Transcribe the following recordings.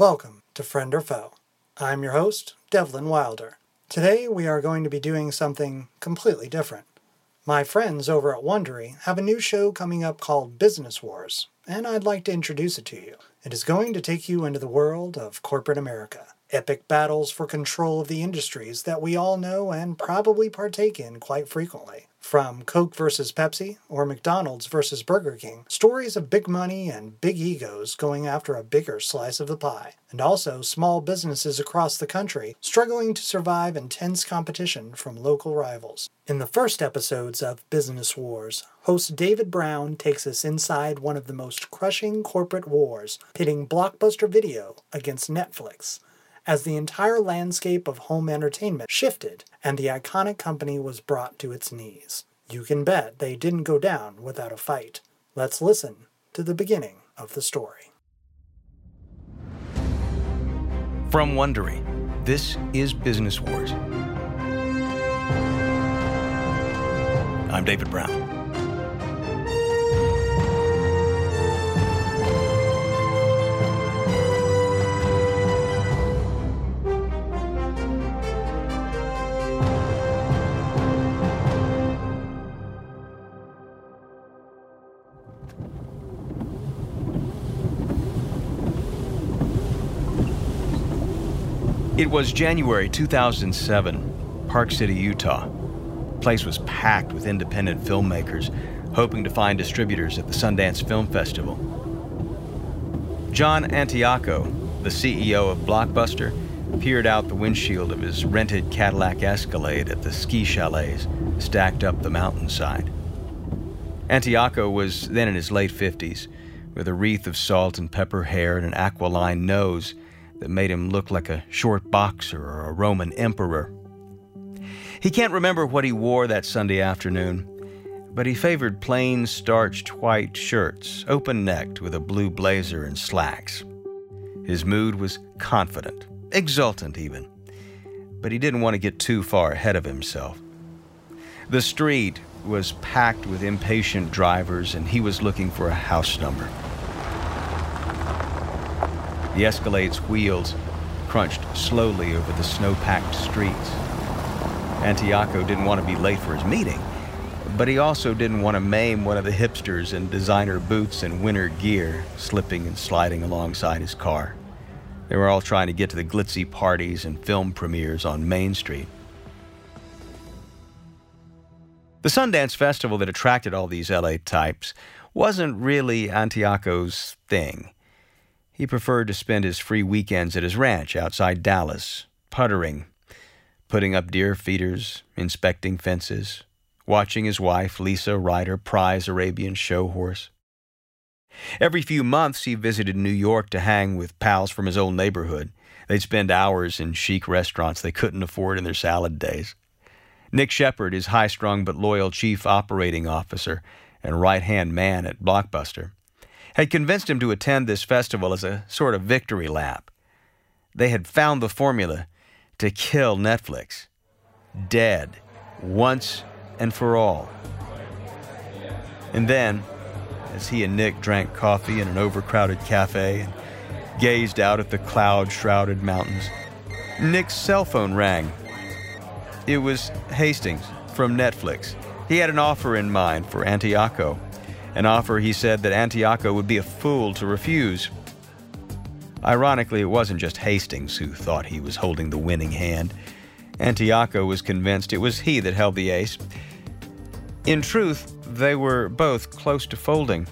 Welcome to Friend or Faux. I'm your host, Devlin Wilder. Today we are going to be doing something completely different. My friends over at Wondery have a new show coming up called Business Wars, and I'd like to introduce it to you. It is going to take you into the world of corporate America. Epic battles for control of the industries that we all know and probably partake in quite frequently. From Coke versus Pepsi or McDonald's versus Burger King, stories of big money and big egos going after a bigger slice of the pie, and also small businesses across the country struggling to survive intense competition from local rivals. In the first episodes of Business Wars, host David Brown takes us inside one of the most crushing corporate wars, pitting Blockbuster Video against Netflix as the entire landscape of home entertainment shifted and the iconic company was brought to its knees. You can bet they didn't go down without a fight. Let's listen to the beginning of the story. From Wondery, this is Business Wars. I'm David Brown. It was January 2007, Park City, Utah. The place was packed with independent filmmakers hoping to find distributors at the Sundance Film Festival. John Antioco, the CEO of Blockbuster, peered out the windshield of his rented Cadillac Escalade at the ski chalets stacked up the mountainside. Antioco was then in his late 50s, with a wreath of salt and pepper hair and an aquiline nose that made him look like a short boxer or a Roman emperor. He can't remember what he wore that Sunday afternoon, but he favored plain starched white shirts, open necked with a blue blazer and slacks. His mood was confident, exultant even, but he didn't want to get too far ahead of himself. The street was packed with impatient drivers, and he was looking for a house number. The Escalade's wheels crunched slowly over the snow packed streets. Antioco didn't want to be late for his meeting, but he also didn't want to maim one of the hipsters in designer boots and winter gear slipping and sliding alongside his car. They were all trying to get to the glitzy parties and film premieres on Main Street. The Sundance Festival that attracted all these LA types wasn't really Antioco's thing. He preferred to spend his free weekends at his ranch outside Dallas, puttering, putting up deer feeders, inspecting fences, watching his wife, Lisa ride her prize Arabian show horse. Every few months, he visited New York to hang with pals from his old neighborhood. They'd spend hours in chic restaurants they couldn't afford in their salad days. Nick Shepherd, his high strung but loyal chief operating officer and right hand man at Blockbuster, had convinced him to attend this festival as a sort of victory lap. They had found the formula to kill Netflix. Dead. Once and for all. And then, as he and Nick drank coffee in an overcrowded cafe and gazed out at the cloud shrouded mountains, Nick's cell phone rang. It was Hastings from Netflix. He had an offer in mind for Antioco an offer he said that Antioco would be a fool to refuse. Ironically, it wasn't just Hastings who thought he was holding the winning hand. Antioco was convinced it was he that held the ace. In truth, they were both close to folding.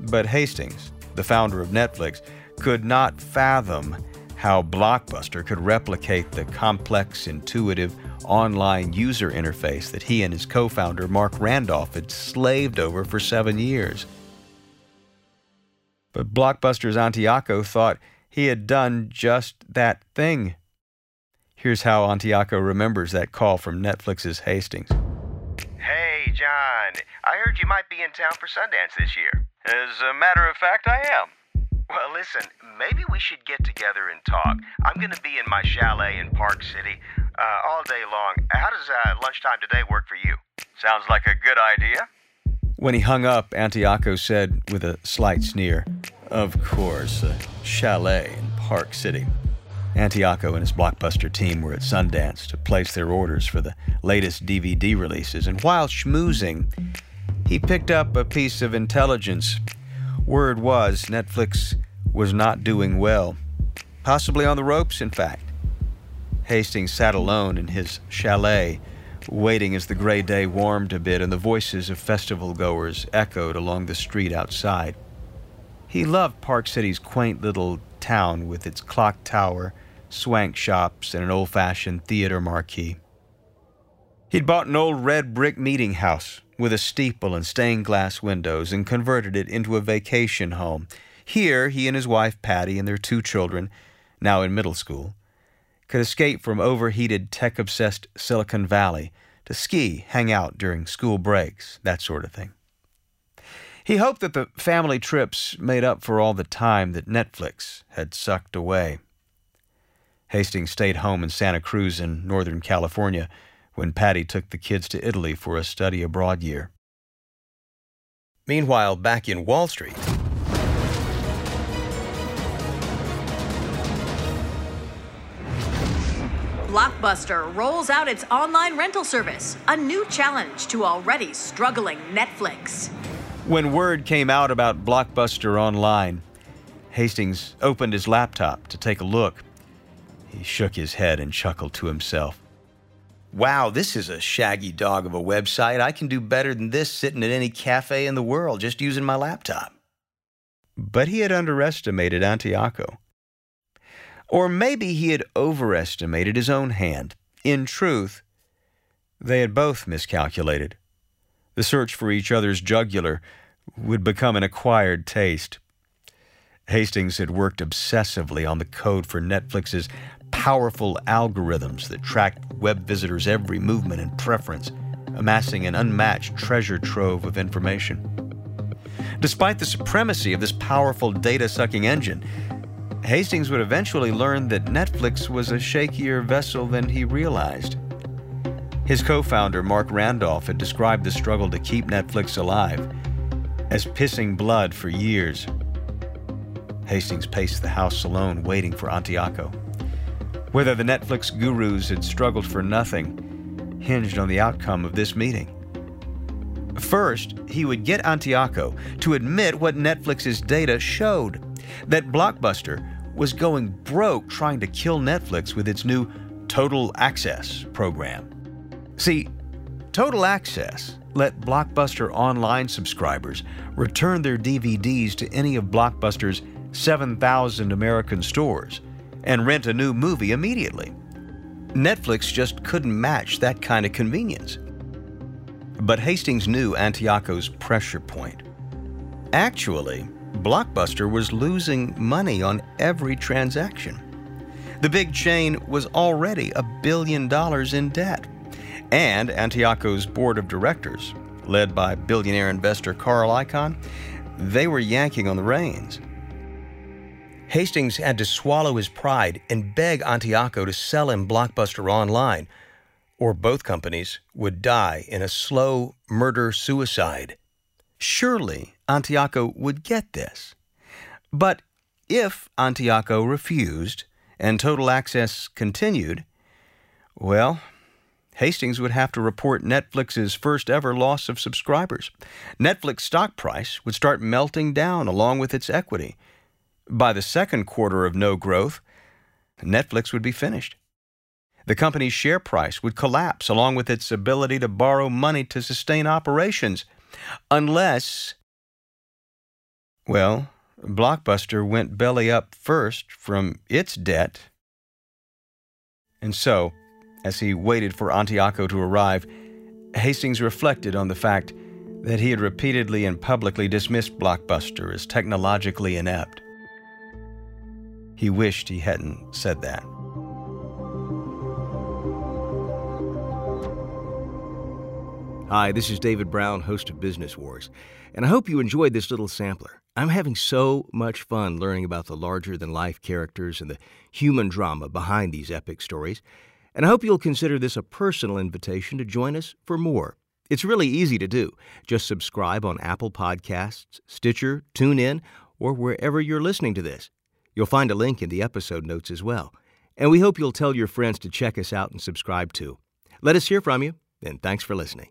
But Hastings, the founder of Netflix, could not fathom how Blockbuster could replicate the complex, intuitive, online user interface that he and his co founder, Marc Randolph, had slaved over for seven years. But Blockbuster's Antioco thought he had done just that thing. Here's how Antioco remembers that call from Netflix's Hastings. Hey, John, I heard you might be in town for Sundance this year. As a matter of fact, I am. Well, listen, maybe we should get together and talk. I'm going to be in my chalet in Park City uh, all day long. How does uh, lunchtime today work for you? Sounds like a good idea. When he hung up, Antioco said with a slight sneer, Of course, a chalet in Park City. Antioco and his blockbuster team were at Sundance to place their orders for the latest DVD releases, and while schmoozing, he picked up a piece of intelligence. Word was Netflix was not doing well, possibly on the ropes, in fact. Hastings sat alone in his chalet, waiting as the gray day warmed a bit and the voices of festival goers echoed along the street outside. He loved Park City's quaint little town with its clock tower, swank shops, and an old fashioned theater marquee. He'd bought an old red brick meeting house with a steeple and stained glass windows and converted it into a vacation home. Here, he and his wife Patty and their two children, now in middle school, could escape from overheated tech obsessed Silicon Valley to ski, hang out during school breaks, that sort of thing. He hoped that the family trips made up for all the time that Netflix had sucked away. Hastings stayed home in Santa Cruz in Northern California when Patty took the kids to Italy for a study abroad year. Meanwhile, back in Wall Street, Blockbuster rolls out its online rental service, a new challenge to already struggling Netflix. When word came out about Blockbuster Online, Hastings opened his laptop to take a look. He shook his head and chuckled to himself. Wow, this is a shaggy dog of a website. I can do better than this sitting at any cafe in the world just using my laptop. But he had underestimated Antioco. Or maybe he had overestimated his own hand. In truth, they had both miscalculated. The search for each other's jugular would become an acquired taste. Hastings had worked obsessively on the code for Netflix's powerful algorithms that tracked web visitors' every movement and preference, amassing an unmatched treasure trove of information. Despite the supremacy of this powerful data sucking engine, Hastings would eventually learn that Netflix was a shakier vessel than he realized. His co founder, Marc Randolph, had described the struggle to keep Netflix alive as pissing blood for years. Hastings paced the house alone, waiting for Antioco. Whether the Netflix gurus had struggled for nothing hinged on the outcome of this meeting. First, he would get Antioco to admit what Netflix's data showed that Blockbuster was going broke trying to kill Netflix with its new Total Access program. See, Total Access let Blockbuster online subscribers return their DVDs to any of Blockbuster's 7,000 American stores and rent a new movie immediately. Netflix just couldn't match that kind of convenience. But Hastings knew Antioco's pressure point. Actually, Blockbuster was losing money on every transaction. The big chain was already a billion dollars in debt. And Antioco's board of directors, led by billionaire investor Carl Icahn, they were yanking on the reins. Hastings had to swallow his pride and beg Antioco to sell him Blockbuster online, or both companies would die in a slow murder suicide. Surely Antioco would get this. But if Antioco refused and total access continued, well, Hastings would have to report Netflix's first ever loss of subscribers. Netflix stock price would start melting down along with its equity. By the second quarter of no growth, Netflix would be finished. The company's share price would collapse along with its ability to borrow money to sustain operations. Unless, well, Blockbuster went belly up first from its debt. And so, as he waited for Antioco to arrive, Hastings reflected on the fact that he had repeatedly and publicly dismissed Blockbuster as technologically inept. He wished he hadn't said that. Hi, this is David Brown, host of Business Wars, and I hope you enjoyed this little sampler. I'm having so much fun learning about the larger than life characters and the human drama behind these epic stories, and I hope you'll consider this a personal invitation to join us for more. It's really easy to do. Just subscribe on Apple Podcasts, Stitcher, TuneIn, or wherever you're listening to this. You'll find a link in the episode notes as well. And we hope you'll tell your friends to check us out and subscribe too. Let us hear from you, and thanks for listening.